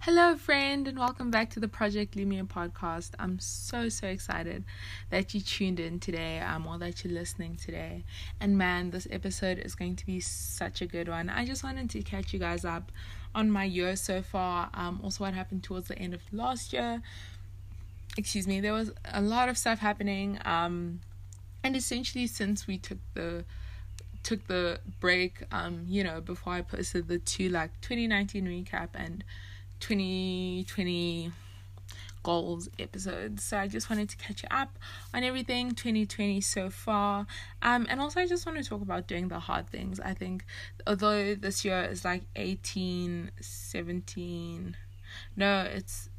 Hello, friend, and welcome back to the Project Lumiere podcast. I'm so, so excited that you tuned in today, um, or that you're listening today. And man, this episode is going to be such a good one. I just wanted to catch you guys up on my year so far, um, also what happened towards the end of last year. Excuse me, there was a lot of stuff happening, um, and essentially, since we took the took the break, um, you know, before I posted the two like 2019 recap and 2020 goals episodes. So I just wanted to catch you up on everything 2020 so far. Um and also I just want to talk about doing the hard things. I think although this year is like 18 17 no, it's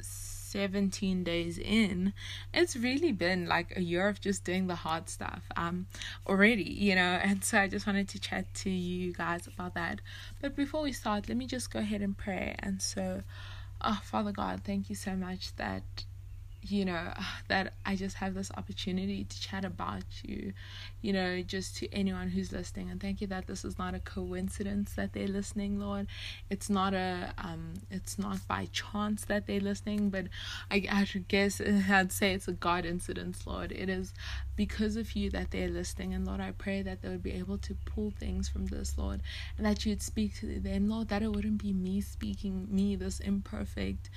17 days in it's really been like a year of just doing the hard stuff um already you know and so i just wanted to chat to you guys about that. But before we start let me just go ahead and pray. And so oh father god thank you so much that you know that I just have this opportunity to chat about you you know just to anyone who's listening. And thank you that this is not a coincidence that they're listening Lord. It's not a um it's not by chance that they're listening but I, I guess I'd say it's a God incident Lord. It is because of you that they're listening and Lord I pray that they would be able to pull things from this Lord and that you'd speak to them Lord that it wouldn't be me speaking me this imperfect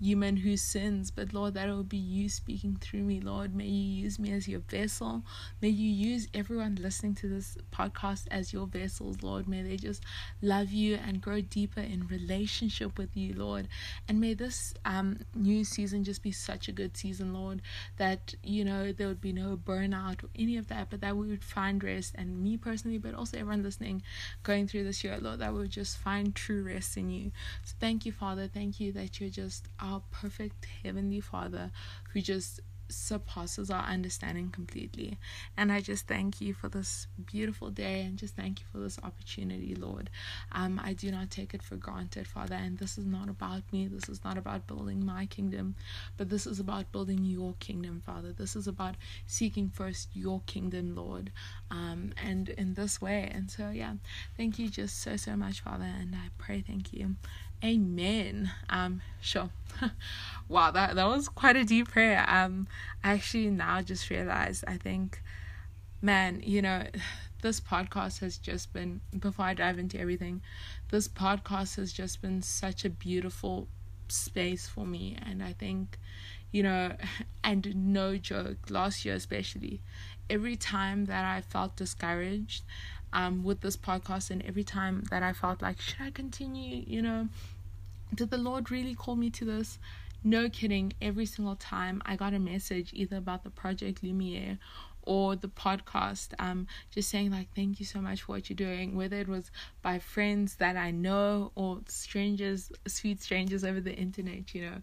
human who sins, but Lord, that it will be you speaking through me, Lord. May you use me as your vessel. May you use everyone listening to this podcast as your vessels, Lord. May they just love you and grow deeper in relationship with you, Lord. And may this um, new season just be such a good season, Lord, that, you know, there would be no burnout or any of that, but that we would find rest. And me personally, but also everyone listening, going through this year, Lord, that we would just find true rest in you. So thank you, Father. Thank you that you're just our perfect Heavenly Father who just surpasses our understanding completely. And I just thank you for this beautiful day and just thank you for this opportunity, Lord. Um, I do not take it for granted, Father. And this is not about me. This is not about building my kingdom, but this is about building your kingdom, Father. This is about seeking first your kingdom, Lord. Um, and in this way. And so, yeah, thank you just so, so much, Father. And I pray, thank you. Amen. Um, sure. wow, that that was quite a deep prayer. Um, I actually now just realized. I think, man, you know, this podcast has just been. Before I dive into everything, this podcast has just been such a beautiful space for me, and I think, you know, and no joke, last year especially, every time that I felt discouraged um, with this podcast, and every time that I felt like, should I continue? You know, did the Lord really call me to this? No kidding. Every single time I got a message either about the Project Lumiere or the podcast um just saying like thank you so much for what you're doing whether it was by friends that i know or strangers sweet strangers over the internet you know.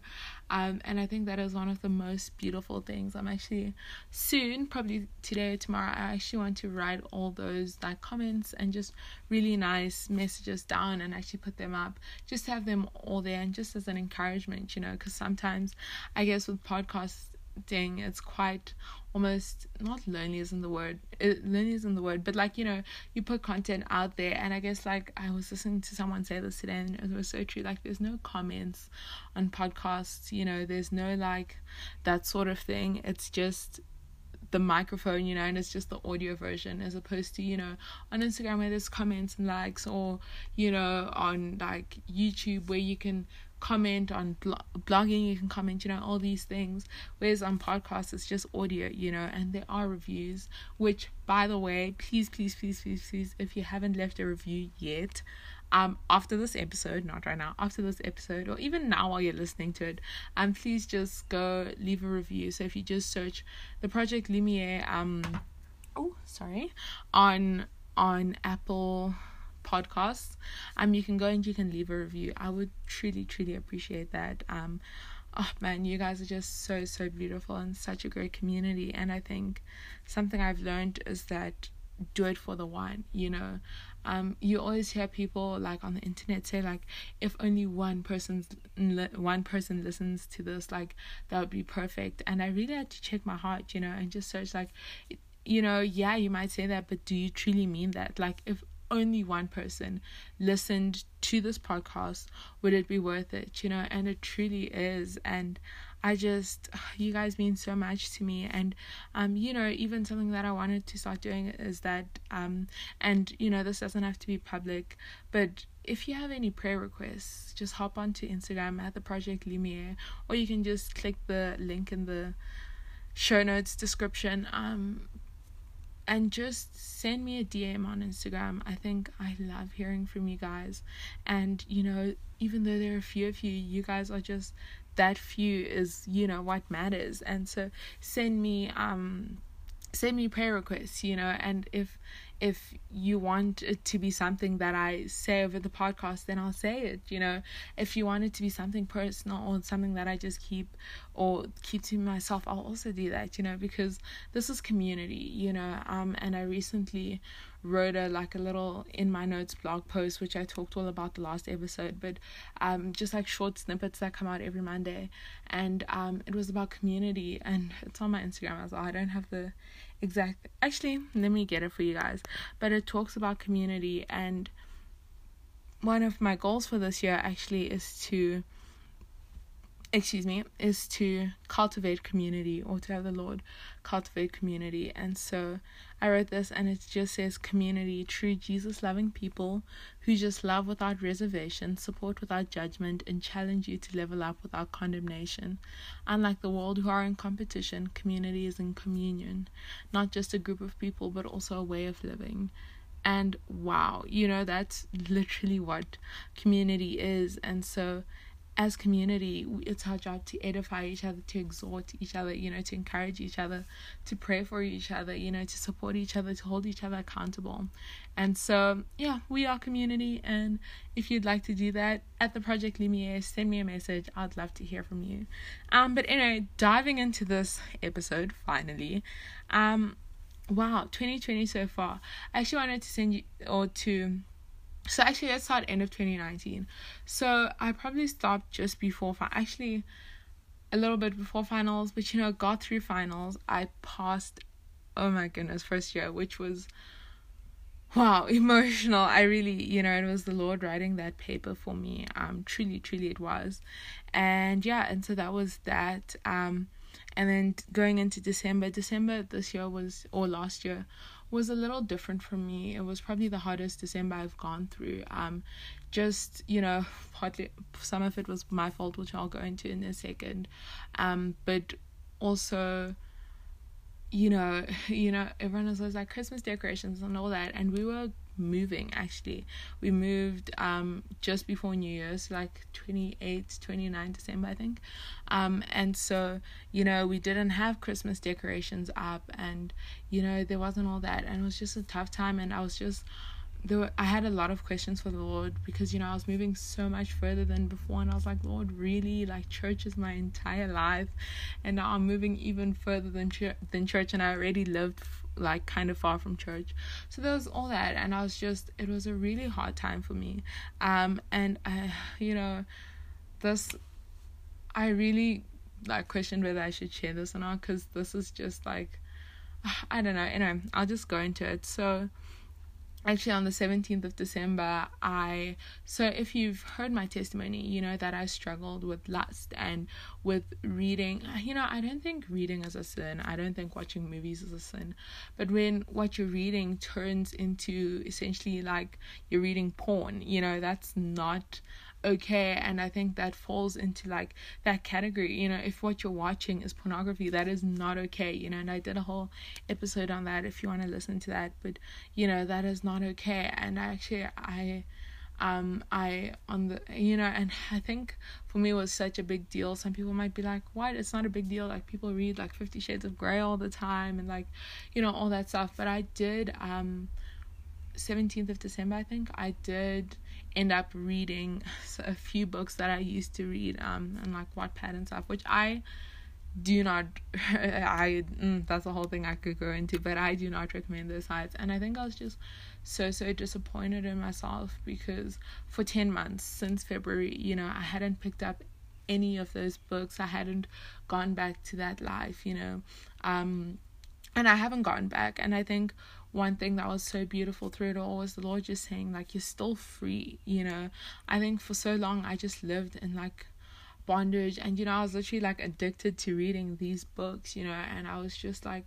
Um and i think that is one of the most beautiful things. I'm actually soon probably today or tomorrow i actually want to write all those like comments and just really nice messages down and actually put them up. Just have them all there and just as an encouragement you know because sometimes i guess with podcasts thing it's quite almost not lonely isn't the word it, lonely isn't the word but like you know you put content out there and i guess like i was listening to someone say this today and it was so true like there's no comments on podcasts you know there's no like that sort of thing it's just the microphone, you know, and it's just the audio version as opposed to, you know, on Instagram where there's comments and likes or, you know, on like YouTube where you can comment on blogging you can comment you know all these things. Whereas on podcasts it's just audio you know and there are reviews which by the way please please please please please if you haven't left a review yet um after this episode not right now after this episode or even now while you're listening to it um please just go leave a review. So if you just search the project lumiere um oh sorry on on apple podcasts, um, you can go and you can leave a review. I would truly, truly appreciate that. Um, oh man, you guys are just so, so beautiful and such a great community. And I think something I've learned is that do it for the one, you know. Um, you always hear people like on the internet say like if only one person's one person listens to this like that would be perfect and i really had to check my heart you know and just search like you know yeah you might say that but do you truly mean that like if only one person listened to this podcast, would it be worth it? You know, and it truly is. And I just, you guys mean so much to me. And, um, you know, even something that I wanted to start doing is that, um, and, you know, this doesn't have to be public, but if you have any prayer requests, just hop onto Instagram at the Project Lumiere, or you can just click the link in the show notes description. Um, and just send me a DM on Instagram. I think I love hearing from you guys. And, you know, even though there are a few of you, you guys are just that few is, you know, what matters. And so send me um send me prayer requests, you know, and if if you want it to be something that I say over the podcast, then I'll say it. You know, if you want it to be something personal or something that I just keep or keep to myself, I'll also do that. You know, because this is community. You know, um, and I recently wrote a like a little in my notes blog post which I talked all about the last episode, but um, just like short snippets that come out every Monday, and um, it was about community, and it's on my Instagram as well. I don't have the exact actually let me get it for you guys but it talks about community and one of my goals for this year actually is to excuse me is to cultivate community or to have the lord cultivate community. And so i wrote this and it just says community true jesus loving people who just love without reservation support without judgment and challenge you to level up without condemnation. Unlike the world who are in competition community is in communion not just a group of people but also a way of living. And wow you know that's literally what community is. And so as community it's our job to edify each other to exhort each other you know to encourage each other to pray for each other you know to support each other to hold each other accountable. And so yeah we are community and if you'd like to do that at the project lumiere send me a message. I'd love to hear from you. Um but anyway diving into this episode finally um wow 2020 so far. I actually wanted to send you or to so actually let's start end of 2019 so i probably stopped just before actually a little bit before finals but you know got through finals. I passed oh my goodness first year which was wow emotional. I really you know it was the lord writing that paper for me. Um truly truly it was. And yeah and so that was that. Um and then going into december december this year was or last year was a little different for me. It was probably the hardest December I've gone through. Um, just you know, partly some of it was my fault, which I'll go into in a second. Um, but also, you know, you know, everyone was like Christmas decorations and all that, and we were moving actually. We moved um just before new year's like 28 29 december i think. Um and so you know we didn't have christmas decorations up and you know there wasn't all that. And it was just a tough time and i was just there were, I had a lot of questions for the Lord because you know I was moving so much further than before and I was like Lord really? Like church is my entire life. And now I'm moving even further than ch- than church and I already lived like kind of far from church. So there was all that and i was just it was a really hard time for me. Um and i you know this i really like questioned whether i should share this or not because this is just like i don't know. Anyway i'll just go into it. So actually on the 17th of December I so if you've heard my testimony you know that I struggled with lust and with reading. You know I don't think reading is a sin. I don't think watching movies is a sin. But when what you're reading turns into essentially like you're reading porn you know that's not okay and i think that falls into like that category. You know if what you're watching is pornography that is not okay you know and i did a whole episode on that if you want to listen to that but you know that is not okay and actually i um i on the you know and i think for me it was such a big deal. Some people might be like what? It's not a big deal like people read like 50 shades of gray all the time and like you know all that stuff but i did um 17th of december i think i did end up reading a few books that I used to read um and like Wattpad and stuff, which I do not I mm, that's a whole thing I could go into, but I do not recommend those sites. And I think I was just so so disappointed in myself because for 10 months since February, you know, I hadn't picked up any of those books. I hadn't gone back to that life, you know. Um and I haven't gone back and I think one thing that was so beautiful through it all was the Lord just saying, like, you're still free, you know. I think for so long I just lived in like bondage and you know, I was literally like addicted to reading these books, you know, and I was just like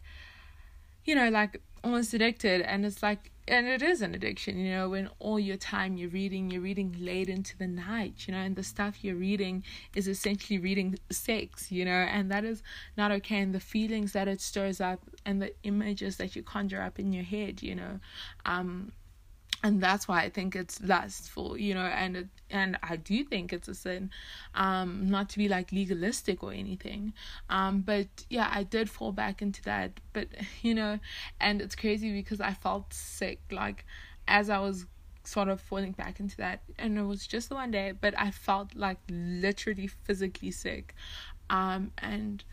you know, like almost addicted and it's like and it is an addiction you know when all your time you're reading you're reading late into the night you know and the stuff you're reading is essentially reading sex you know and that is not okay and the feelings that it stirs up and the images that you conjure up in your head you know. Um and that's why I think it's lustful, you know, and it, and I do think it's a sin, um, not to be like legalistic or anything, um, but yeah, I did fall back into that, but you know, and it's crazy because I felt sick, like as I was sort of falling back into that, and it was just the one day, but I felt like literally physically sick, um, and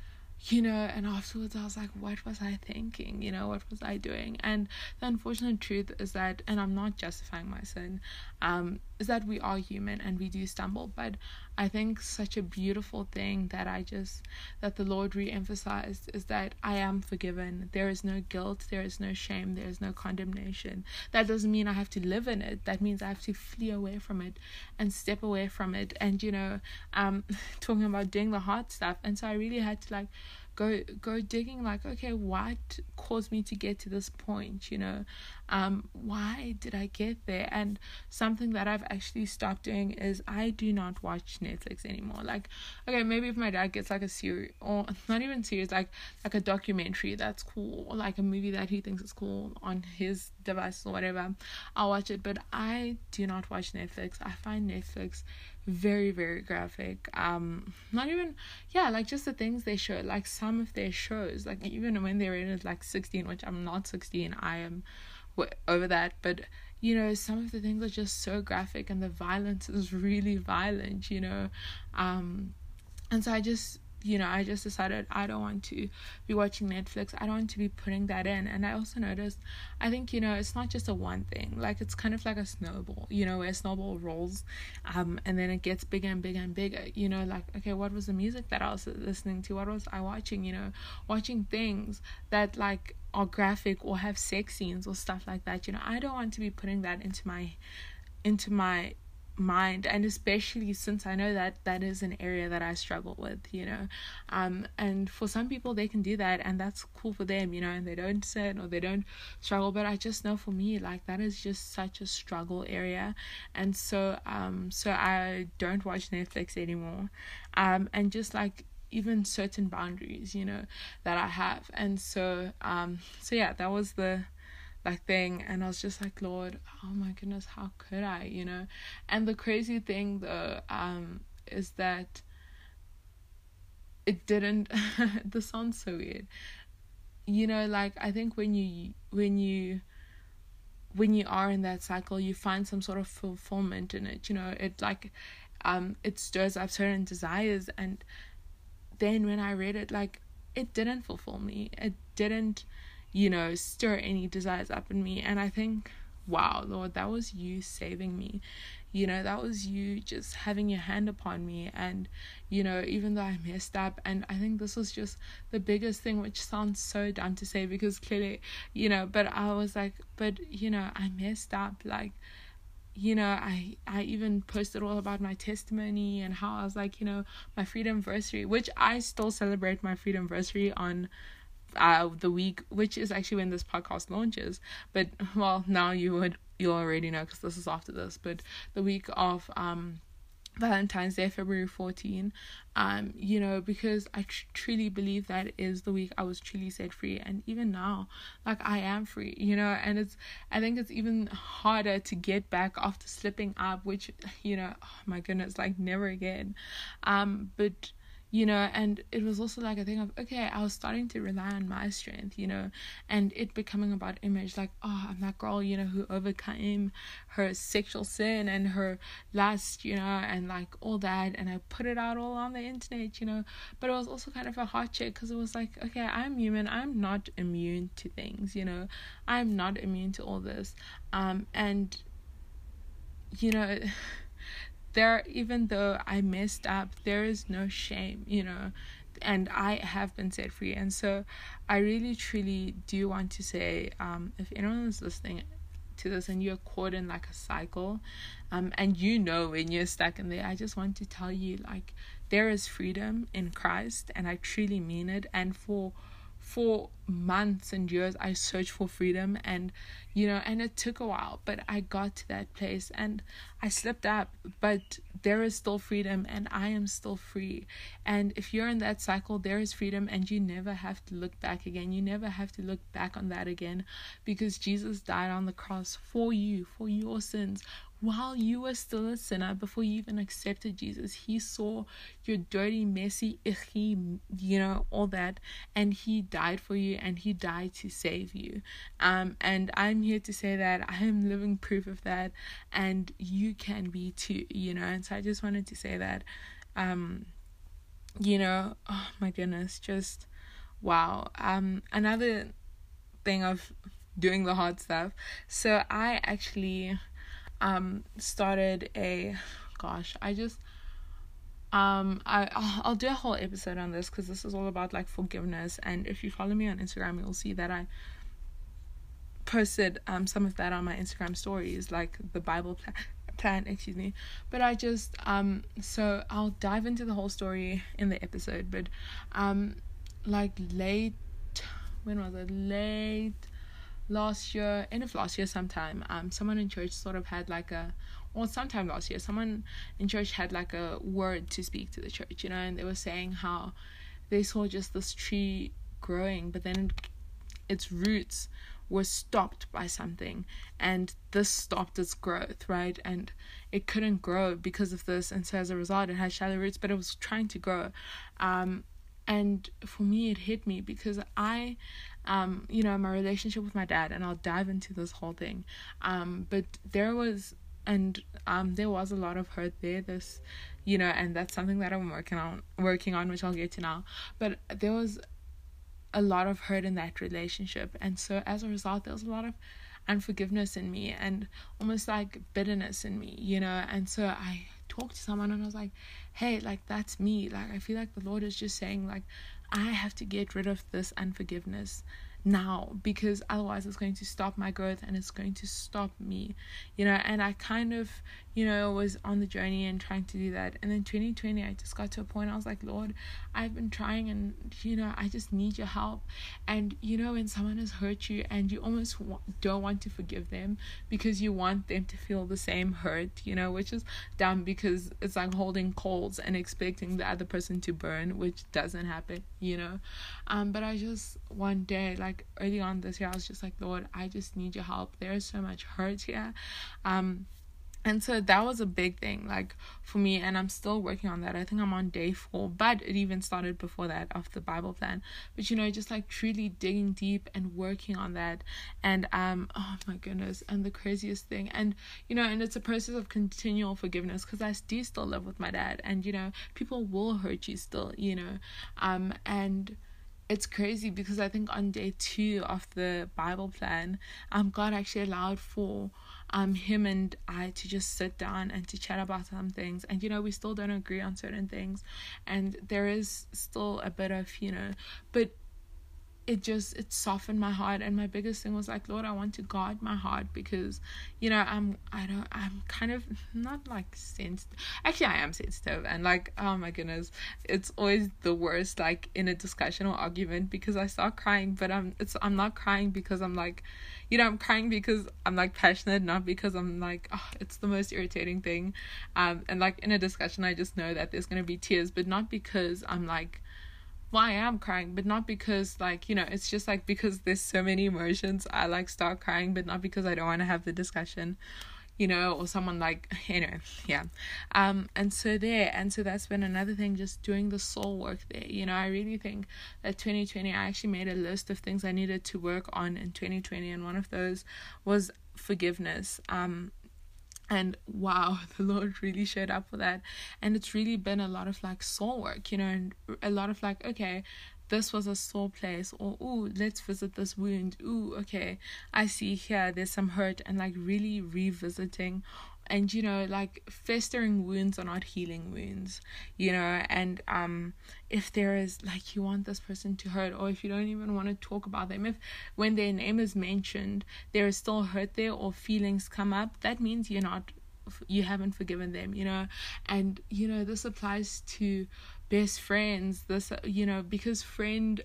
you know, and afterwards I was like, what was I thinking? You know, what was I doing? And the unfortunate truth is that, and I'm not justifying my sin, um, is that we are human and we do stumble. But I think such a beautiful thing that I just, that the Lord re emphasized is that I am forgiven. There is no guilt, there is no shame, there is no condemnation. That doesn't mean I have to live in it. That means I have to flee away from it and step away from it. And, you know, um, talking about doing the hard stuff. And so I really had to like, go go digging like okay what caused me to get to this point you know um why did i get there? And something that i've actually stopped doing is i do not watch netflix anymore. Like okay maybe if my dad gets like a series or not even series like like a documentary that's cool or like a movie that he thinks is cool on his device or whatever i'll watch it. But i do not watch netflix. I find netflix very very graphic. Um not even yeah like just the things they show like some of their shows like even when they're in it like 16 which i'm not 16 i am over that but you know some of the things are just so graphic and the violence is really violent you know um and so i just you know, I just decided I don't want to be watching Netflix. I don't want to be putting that in. And I also noticed, I think, you know, it's not just a one thing. Like, it's kind of like a snowball, you know, where a snowball rolls um, and then it gets bigger and bigger and bigger. You know, like, okay, what was the music that I was listening to? What was I watching? You know, watching things that, like, are graphic or have sex scenes or stuff like that. You know, I don't want to be putting that into my into my mind and especially since i know that that is an area that i struggle with you know. Um and for some people they can do that and that's cool for them you know and they don't sin or they don't struggle but i just know for me like that is just such a struggle area. And so um so i don't watch netflix anymore. Um and just like even certain boundaries you know that i have. And so um so yeah that was the like thing and I was just like Lord oh my goodness how could I? You know? And the crazy thing though um is that it didn't this sounds so weird. You know like I think when you when you when you are in that cycle you find some sort of fulfillment in it you know? It like um it stirs up certain desires and then when I read it like it didn't fulfill me. It didn't you know, stir any desires up in me. And I think, wow, Lord, that was you saving me. You know, that was you just having your hand upon me. And, you know, even though I messed up, and I think this was just the biggest thing, which sounds so dumb to say because clearly, you know, but I was like, but, you know, I messed up. Like, you know, I I even posted all about my testimony and how I was like, you know, my freedom anniversary, which I still celebrate my freedom anniversary on uh, the week, which is actually when this podcast launches. But well, now you would you already know because this is after this. But the week of um, Valentine's Day, February 14, um, you know, because I tr- truly believe that is the week I was truly set free, and even now, like I am free, you know, and it's I think it's even harder to get back after slipping up, which you know, oh my goodness, like never again, um, but you know and it was also like a thing of okay i was starting to rely on my strength you know and it becoming about image like oh i'm that girl you know who overcame her sexual sin and her lust you know and like all that and i put it out all on the internet you know. But it was also kind of a hot check because it was like okay i'm human i'm not immune to things you know. I'm not immune to all this um and you know there even though I messed up, there is no shame, you know. and I have been set free. And so I really truly do want to say um, if anyone is listening to this and you're caught in like a cycle um, and you know when you're stuck in there, I just want to tell you like there is freedom in Christ and I truly mean it. And for for months and years I searched for freedom and you know and it took a while but I got to that place and I slipped up but there is still freedom and I am still free. And if you're in that cycle there is freedom and you never have to look back again. You never have to look back on that again because Jesus died on the cross for you for your sins while you were still a sinner, before you even accepted Jesus, He saw your dirty, messy, icky, you know, all that, and He died for you and He died to save you. Um, and I'm here to say that I am living proof of that, and you can be too, you know. And so I just wanted to say that, um, you know, oh my goodness, just wow. Um, another thing of doing the hard stuff. So I actually um started a gosh i just um i i'll do a whole episode on this because this is all about like forgiveness. And if you follow me on instagram you'll see that i posted um some of that on my instagram stories like the bible plan plan excuse me. But i just um so i'll dive into the whole story in the episode. But um like late when was it? Late last year, end of last year sometime, um, someone in church sort of had like a, or sometime last year, someone in church had like a word to speak to the church, you know, and they were saying how they saw just this tree growing, but then its roots were stopped by something, and this stopped its growth, right? And it couldn't grow because of this, and so as a result, it had shallow roots, but it was trying to grow. Um, and for me, it hit me because I um, you know, my relationship with my dad, and I'll dive into this whole thing. Um, but there was, and um, there was a lot of hurt there. This, you know, and that's something that I'm working on, working on, which I'll get to now. But there was a lot of hurt in that relationship, and so as a result, there was a lot of unforgiveness in me and almost like bitterness in me, you know. And so I talked to someone, and I was like, "Hey, like that's me. Like I feel like the Lord is just saying, like." I have to get rid of this unforgiveness now because otherwise it's going to stop my growth and it's going to stop me you know and i kind of you know was on the journey and trying to do that and then 2020 i just got to a point i was like lord i've been trying and you know i just need your help and you know when someone has hurt you and you almost don't want to forgive them because you want them to feel the same hurt you know which is dumb because it's like holding coals and expecting the other person to burn which doesn't happen you know um but i just one day like early on this year, I was just like, Lord, I just need your help. There's so much hurt here. Um, and so that was a big thing, like for me, and I'm still working on that. I think I'm on day four, but it even started before that of the Bible plan. But you know, just like truly digging deep and working on that. And um, oh my goodness, and the craziest thing, and you know, and it's a process of continual forgiveness because I do still live with my dad, and you know, people will hurt you still, you know, um, and it's crazy because I think on day two of the Bible plan, um, God actually allowed for um him and I to just sit down and to chat about some things. And you know, we still don't agree on certain things, and there is still a bit of you know, but it just it softened my heart. And my biggest thing was like lord i want to guard my heart because you know i'm i don't i'm kind of not like sensitive actually i am sensitive and like oh my goodness it's always the worst like in a discussion or argument because i start crying but i'm it's i'm not crying because i'm like you know i'm crying because i'm like passionate not because i'm like oh, it's the most irritating thing. Um and like in a discussion i just know that there's going to be tears but not because i'm like why I am crying, but not because like, you know, it's just like because there's so many emotions, I like start crying, but not because I don't want to have the discussion, you know, or someone like you know, yeah. Um and so there and so that's been another thing, just doing the soul work there. You know, I really think that twenty twenty I actually made a list of things I needed to work on in twenty twenty and one of those was forgiveness. Um and wow the lord really showed up for that. And it's really been a lot of like soul work you know and a lot of like okay this was a sore place or ooh let's visit this wound. Ooh okay i see here there's some hurt and like really revisiting and you know like festering wounds are not healing wounds you know and um if there is like you want this person to hurt or if you don't even want to talk about them if when their name is mentioned there is still hurt there or feelings come up that means you're not you haven't forgiven them you know and you know this applies to best friends this you know because friend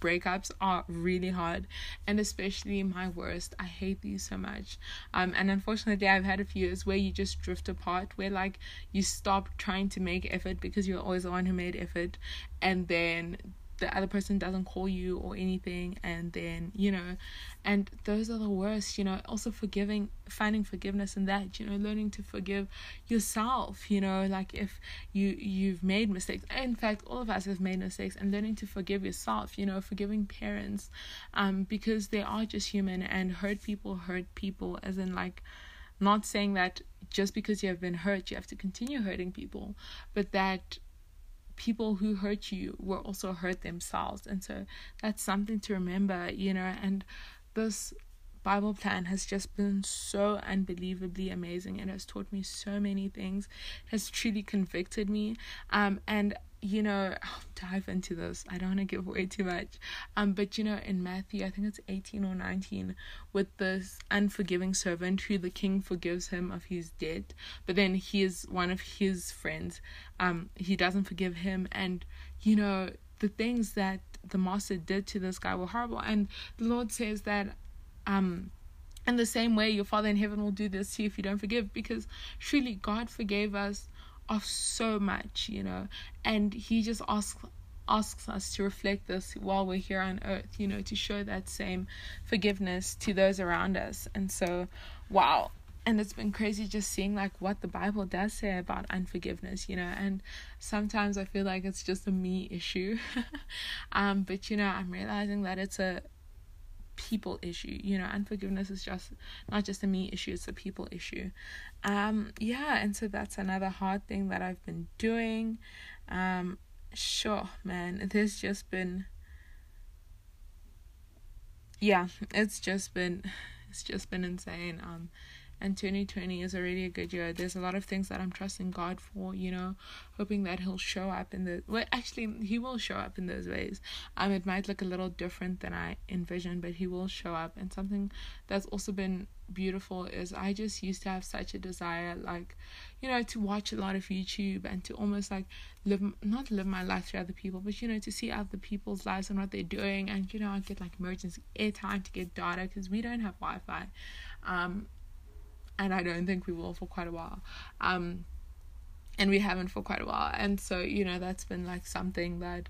breakups are really hard and especially my worst. I hate these so much. Um and unfortunately i've had a few years where you just drift apart where like you stop trying to make effort because you're always the one who made effort and then the other person doesn't call you or anything and then you know and those are the worst you know also forgiving finding forgiveness in that you know learning to forgive yourself you know like if you you've made mistakes. In fact all of us have made mistakes and learning to forgive yourself you know forgiving parents um because they are just human and hurt people hurt people as in like not saying that just because you have been hurt you have to continue hurting people but that people who hurt you will also hurt themselves. And so that's something to remember, you know. And this Bible plan has just been so unbelievably amazing. It has taught me so many things, it has truly convicted me. Um, and you know, I'll dive into this. I don't want to give away too much. Um, but you know, in Matthew, I think it's 18 or 19, with this unforgiving servant who the king forgives him of his debt, but then he is one of his friends. Um, he doesn't forgive him, and you know, the things that the master did to this guy were horrible. And the Lord says that, um, in the same way, your Father in heaven will do this to you if you don't forgive, because truly God forgave us of so much, you know, and he just asks asks us to reflect this while we're here on earth, you know, to show that same forgiveness to those around us. And so, wow. And it's been crazy just seeing like what the Bible does say about unforgiveness, you know, and sometimes I feel like it's just a me issue. um, but you know, I'm realizing that it's a people issue you know unforgiveness is just not just a me issue it's a people issue. Um yeah and so that's another hard thing that i've been doing. Um sure man there's just been yeah it's just been it's just been insane. Um and 2020 is already a good year. There's a lot of things that I'm trusting God for, you know, hoping that He'll show up in the well, actually, He will show up in those ways. Um, it might look a little different than I envisioned, but He will show up. And something that's also been beautiful is I just used to have such a desire, like, you know, to watch a lot of YouTube and to almost like live, not live my life through other people, but you know, to see other people's lives and what they're doing. And you know, I get like emergency airtime to get data because we don't have Wi Fi. Um, and I don't think we will for quite a while. Um, and we haven't for quite a while. And so, you know, that's been like something that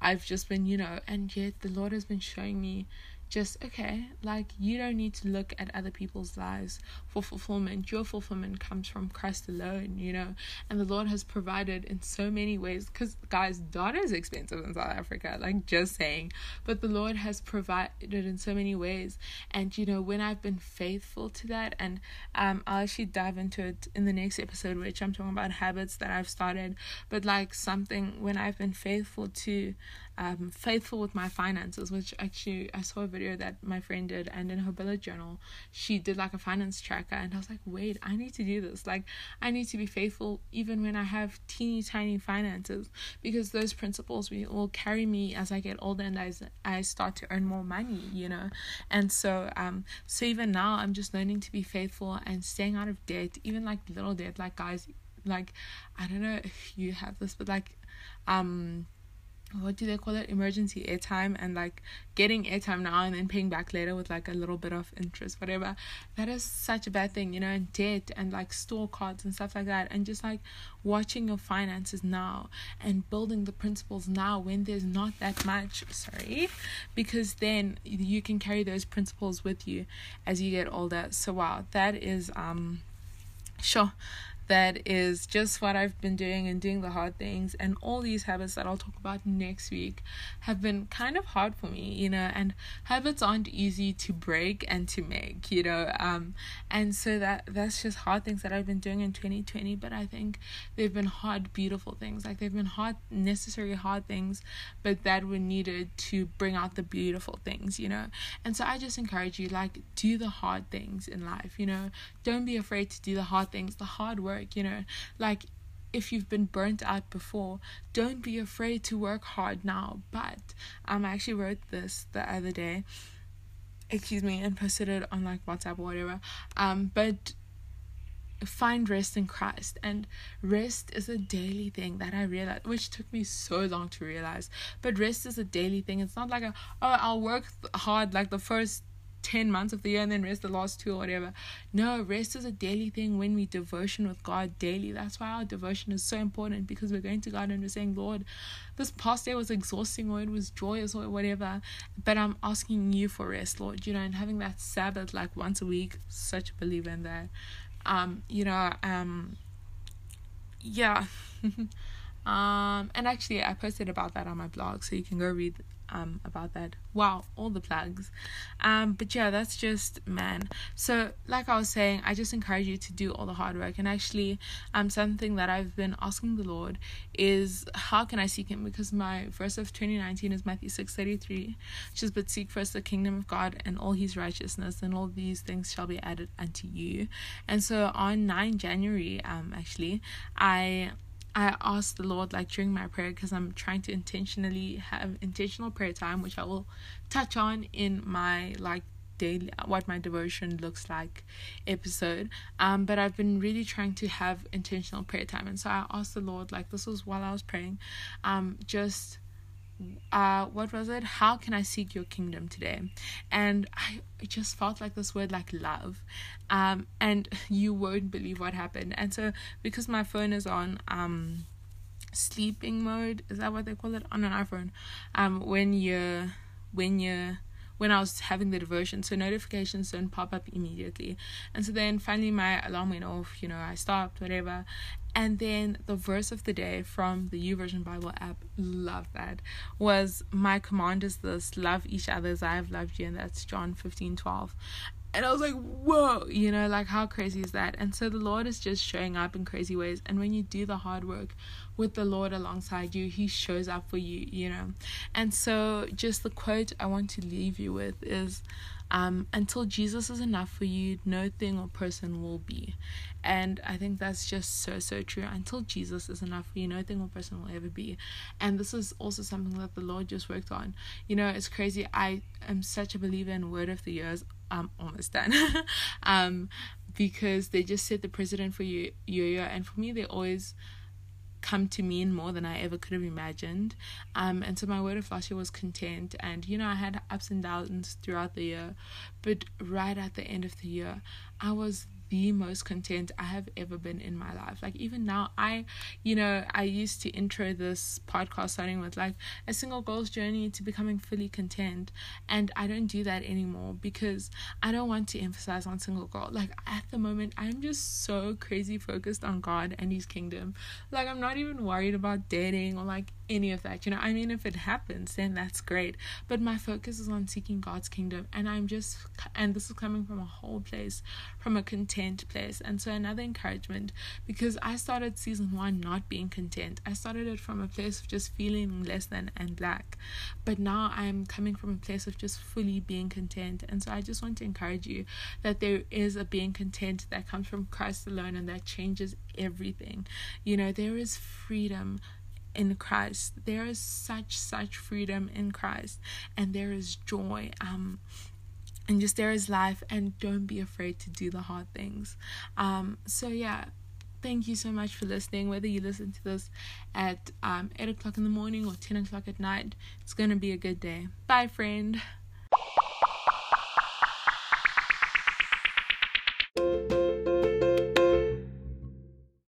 I've just been, you know, and yet the Lord has been showing me just okay like you don't need to look at other people's lives for fulfillment. Your fulfillment comes from christ alone you know? And the lord has provided in so many ways. Because guys data is expensive in south africa like just saying. But the lord has provided in so many ways. And you know when i've been faithful to that and um i'll actually dive into it in the next episode which i'm talking about habits that i've started. But like something when i've been faithful to um, faithful with my finances, which actually I saw a video that my friend did, and in her bullet journal, she did like a finance tracker, and I was like, wait, I need to do this. Like, I need to be faithful even when I have teeny tiny finances, because those principles will carry me as I get older and as I start to earn more money, you know. And so, um, so even now, I'm just learning to be faithful and staying out of debt, even like little debt, like guys, like I don't know if you have this, but like, um what do they call it? Emergency airtime and like getting airtime now and then paying back later with like a little bit of interest whatever. That is such a bad thing you know and debt and like store cards and stuff like that and just like watching your finances now and building the principles now when there's not that much sorry because then you can carry those principles with you as you get older. So wow that is um sure that is just what I've been doing and doing the hard things. And all these habits that I'll talk about next week have been kind of hard for me, you know, and habits aren't easy to break and to make, you know. Um, and so that that's just hard things that I've been doing in 2020. But I think they've been hard, beautiful things. Like they've been hard, necessary hard things, but that were needed to bring out the beautiful things, you know. And so I just encourage you, like, do the hard things in life, you know. Don't be afraid to do the hard things, the hard work, you know. Like if you've been burnt out before, don't be afraid to work hard now. But um, I actually wrote this the other day, excuse me, and posted it on like WhatsApp or whatever. Um, but find rest in Christ, and rest is a daily thing that I realized, which took me so long to realize. But rest is a daily thing. It's not like a oh I'll work hard like the first 10 months of the year and then rest the last two or whatever. No, rest is a daily thing when we devotion with God daily. That's why our devotion is so important because we're going to God and we're saying, Lord, this past day was exhausting or it was joyous or whatever, but I'm asking you for rest, Lord, you know, and having that Sabbath like once a week, such a believer in that. Um, you know, um, yeah. um, and actually, I posted about that on my blog, so you can go read um about that. Wow all the plugs. Um but yeah that's just man. So like i was saying i just encourage you to do all the hard work. And actually um something that i've been asking the lord is how can i seek him? Because my verse of 2019 is matthew 6 33 which is but seek first the kingdom of god and all his righteousness and all these things shall be added unto you. And so on 9 january um actually i I ask the Lord like during my prayer because I'm trying to intentionally have intentional prayer time, which I will touch on in my like daily what my devotion looks like episode. Um, but I've been really trying to have intentional prayer time, and so I asked the Lord like this was while I was praying, um, just uh what was it? How can i seek your kingdom today? And i just felt like this word like love. Um and you won't believe what happened. And so because my phone is on um sleeping mode is that what they call it? On an iphone. Um when you're when you're when I was having the devotion, so notifications don't pop up immediately. And so then finally my alarm went off, you know, I stopped, whatever. And then the verse of the day from the YouVersion Bible app, love that, was my command is this love each other as I have loved you, and that's John 15 12. And I was like, whoa, you know, like how crazy is that? And so the Lord is just showing up in crazy ways. And when you do the hard work with the Lord alongside you, He shows up for you, you know. And so just the quote I want to leave you with is, um, until Jesus is enough for you, no thing or person will be. And I think that's just so, so true. Until Jesus is enough for you, no thing or person will ever be. And this is also something that the Lord just worked on. You know, it's crazy. I am such a believer in Word of the Years. I'm almost done. um, because they just set the president for you, yo-yo. And for me, they always come to mean more than I ever could have imagined. Um, and so my word of last year was content. And, you know, I had ups and downs throughout the year. But right at the end of the year, I was the most content I have ever been in my life. Like even now, I, you know, I used to intro this podcast starting with like a single girl's journey to becoming fully content, and I don't do that anymore because I don't want to emphasize on single girl. Like at the moment, I'm just so crazy focused on God and His kingdom. Like I'm not even worried about dating or like any of that. You know, I mean, if it happens, then that's great. But my focus is on seeking God's kingdom, and I'm just, and this is coming from a whole place, from a content place. And so, another encouragement because I started season one not being content. I started it from a place of just feeling less than and lack, but now I'm coming from a place of just fully being content. And so, I just want to encourage you that there is a being content that comes from Christ alone and that changes everything. You know, there is freedom in Christ. There is such such freedom in Christ and there is joy. Um and just there is life and don't be afraid to do the hard things. Um so yeah, thank you so much for listening. Whether you listen to this at um, 8 o'clock in the morning or 10 o'clock at night, it's going to be a good day. Bye, friend.